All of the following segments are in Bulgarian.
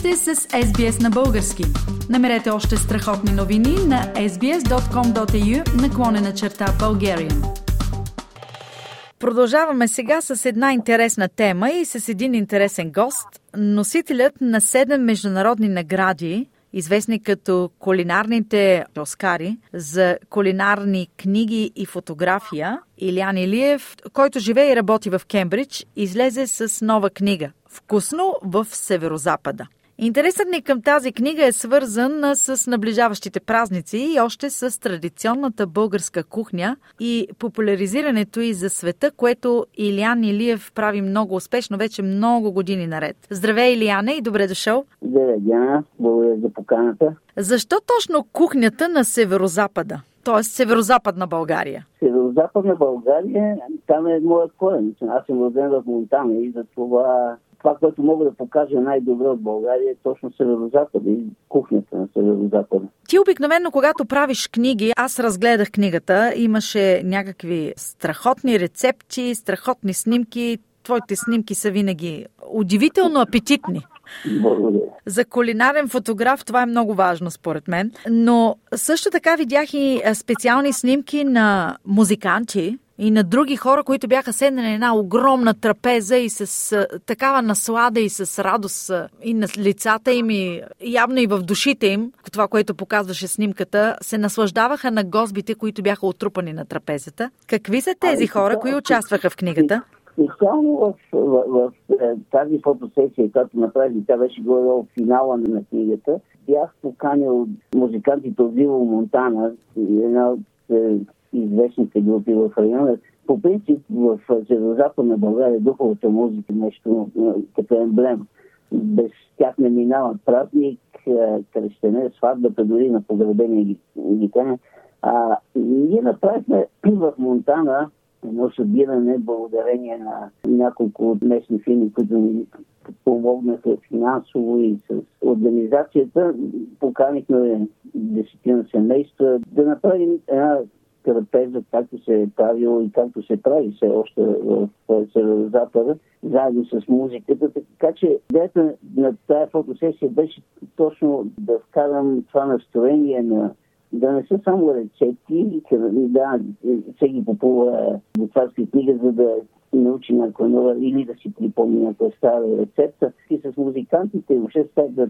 сте с SBS на български. Намерете още страхотни новини на sbs.com.au наклонена черта Bulgarian. Продължаваме сега с една интересна тема и с един интересен гост. Носителят на седем международни награди, известни като кулинарните Оскари за кулинарни книги и фотография, Илян Илиев, който живее и работи в Кембридж, излезе с нова книга Вкусно в Северозапада. Интересът ни към тази книга е свързан с наближаващите празници и още с традиционната българска кухня и популяризирането и за света, което Илиан Илиев прави много успешно вече много години наред. Здравей, Илияне, и добре дошъл! Здравей, Диана. Благодаря за поканата. Защо точно кухнята на Северозапада? т.е. северо-западна България. Северо-западна България, там е моят корен. Аз съм роден в Монтана и за това това, което мога да покажа най-добре от България е точно Северо-Запада и кухнята на Северо-Запада. Ти обикновено, когато правиш книги, аз разгледах книгата, имаше някакви страхотни рецепти, страхотни снимки. Твоите снимки са винаги удивително апетитни. Благодаря. За кулинарен фотограф това е много важно, според мен. Но също така видях и специални снимки на музиканти, и на други хора, които бяха седнали на една огромна трапеза и с а, такава наслада и с радост а, и на лицата им и явно и в душите им, това, което показваше снимката, се наслаждаваха на госбите, които бяха отрупани на трапезата. Какви са тези хора, които участваха в книгата? Специално в, в, в, в тази фотосесия, която направи, тя беше горе в финала на книгата, бях поканил музикантите от Виво Монтана, една от е, известните групи в района. По принцип в Северо-Западна България духовата музика е нещо като емблем. Без тях не минава празник, кръщене, сватбата, дори на погребение ги А, ние направихме в Монтана едно събиране благодарение на няколко местни фирми, които ни помогнаха финансово и с организацията. Поканихме десетина семейства да направим една трапеза, както се е правило и както се прави все още в Северо-Запада, заедно с музиката. Така че идеята на тази фотосесия беше точно да вкарам това настроение на да не са само рецепти, да, всеки купува готварска книга, за научи някоя нова или да си припомни някоя стара рецепта. И с музикантите, въобще с тази да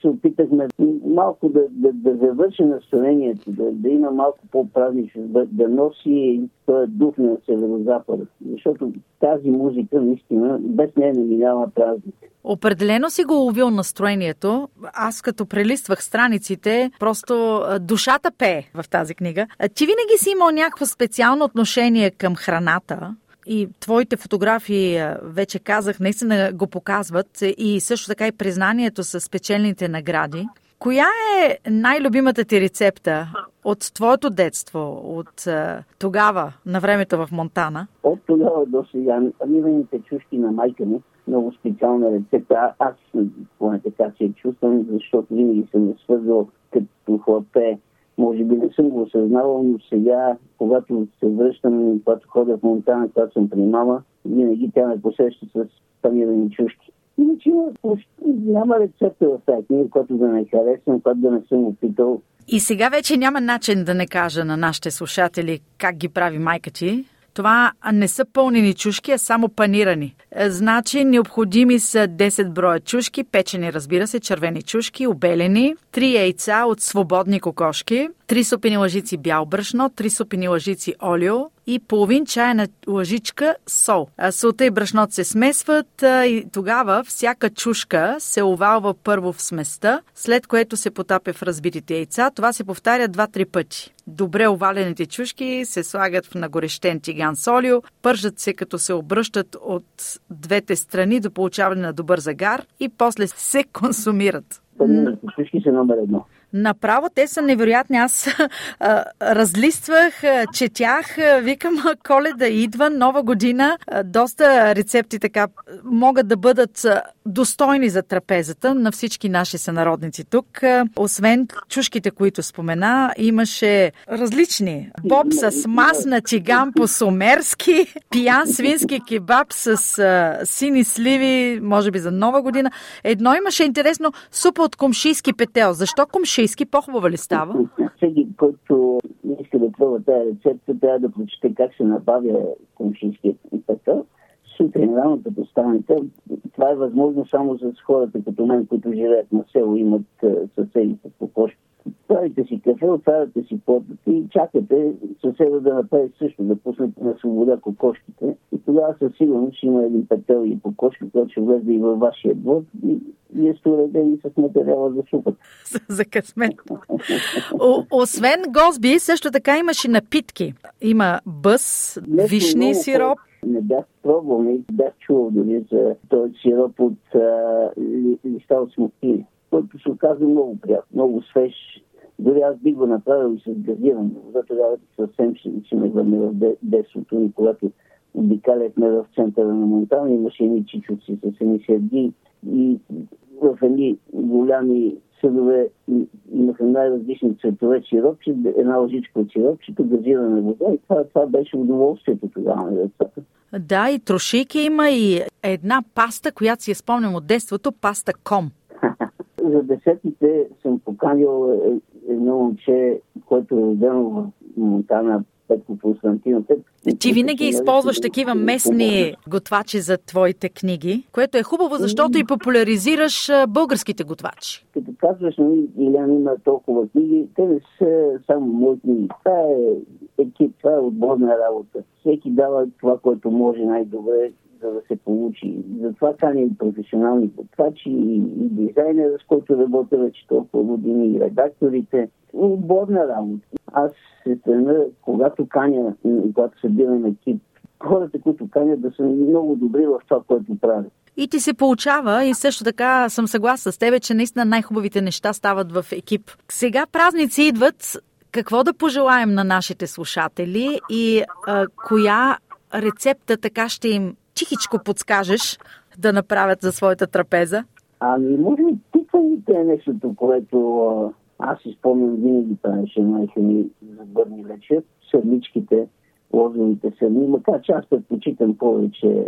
се опитахме малко да, да, да завърши настроението, да, да има малко по-празнично, да, да носи този дух на Северо-Запада. Защото тази музика наистина без нея не минава празник. Определено си го уловил настроението. Аз като прелиствах страниците, просто душата пее в тази книга. Ти винаги си имал някакво специално отношение към храната и твоите фотографии, вече казах, наистина го показват и също така и признанието с спечелните награди. Коя е най-любимата ти рецепта от твоето детство, от тогава, на времето в Монтана? От тогава до сега, ливените чушки на майка ми, много специална рецепта. Аз поне така се чувствам, защото винаги съм свързвал като хлапе може би не съм го осъзнавал, но сега, когато се връщам, когато ходя в Монтана, когато съм при мама, винаги тя ме посеща с панирани чушки. Иначе няма рецепта в тази книга, която да не харесвам, която да не съм опитал. И сега вече няма начин да не кажа на нашите слушатели как ги прави майка ти. Това не са пълнени чушки, а само панирани. Е, значи необходими са 10 броя чушки, печени разбира се, червени чушки, обелени, 3 яйца от свободни кокошки, 3 супени лъжици бял брашно, 3 супени лъжици олио и половин чайна лъжичка сол. Солта и брашното се смесват и тогава всяка чушка се овалва първо в сместа, след което се потапя в разбитите яйца. Това се повтаря 2-3 пъти. Добре овалените чушки се слагат в нагорещен тиган с олио, пържат се като се обръщат от двете страни до получаване на добър загар и после се консумират. Чушки са номер едно. Направо те са невероятни. Аз а, разлиствах, четях, викам коледа идва, нова година. Доста рецепти така могат да бъдат достойни за трапезата на всички наши сънародници тук. Освен чушките, които спомена, имаше различни. Боб с масна тиган по сумерски, пиян свински кебаб с а, сини сливи, може би за нова година. Едно имаше интересно супа от комшийски петел. Защо комшийски? По-хубава ли става? Всеки, който иска да пробва тази рецепта, трябва да прочете как се набавя комшийски петел сутрин рано като станете, това е възможно само за хората като мен, които живеят на село, имат съседите по кошки. Правите си кафе, отваряте си потата и чакате съседа да направи също, да пуснете на свобода кокошките. И тогава със сигурност ще има един петел и кокошки, който ще влезе и във вашия двор и вие сте уредени с материала за супата. за късмет. О, освен гозби, също така имаше напитки. Има бъс, вишни сироп, не бях пробвал, не бях чувал дори за този сироп от а, листа от смокини, който се оказа много приятно, много свеж. Дори аз бих го направил и с газиран вода, тогава съвсем ще, ще ме върне в детството ни, когато обикаляхме в центъра на Монтана, имаше едни чичуци с едни серги и в едни голями съдове имаха най-различни цветове сиропче, една лъжичка от сиропчето, газирана вода и това, това беше удоволствието тогава на децата. Да, и трошейки има и една паста, която си я спомням от детството, паста ком. За десетите съм поканил едно момче, което е родено в Монтана Петко Константинов. Ти винаги използваш такива местни готвачи за твоите книги, което е хубаво, защото и популяризираш българските готвачи. Като казваш, нали, Илян има толкова книги, те не са само мои книги. Това е екип, това е отборна работа. Всеки дава това, което може най-добре за да се получи. Затова каним професионални готвачи и, и дизайнера, с който работя вече толкова години, и редакторите. Отборна работа. Аз се стремя, когато каня, когато събирам екип, хората, които канят да са много добри в това, което правят. И ти се получава и също така съм съгласна с тебе, че наистина най-хубавите неща стават в екип. Сега празници идват. Какво да пожелаем на нашите слушатели и а, коя рецепта така ще им чихичко подскажеш да направят за своята трапеза? Ами, може би тикваните е нещото, което аз си спомням винаги правеше майка ми за бърни вечер. Сърничките, лозовите сърни, макар че аз предпочитам повече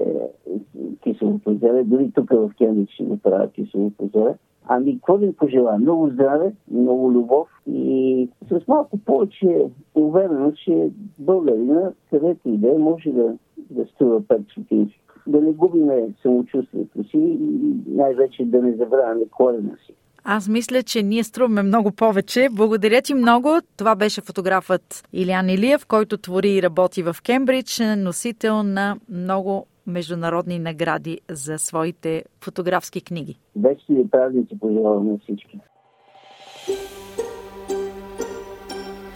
киселото зеле. Дори тук в Кембридж ще го правя киселото зеле. Ами, какво да пожелая? Много здраве, много любов и с малко повече увереност, че българина, където и да е, може да, да струва 5 стотинки. Да не губиме самочувствието си и най-вече да не забравяме корена си. Аз мисля, че ние струваме много повече. Благодаря ти много. Това беше фотографът Илян Илиев, който твори и работи в Кембридж, носител на много международни награди за своите фотографски книги. Вечни празници пожелавам на всички.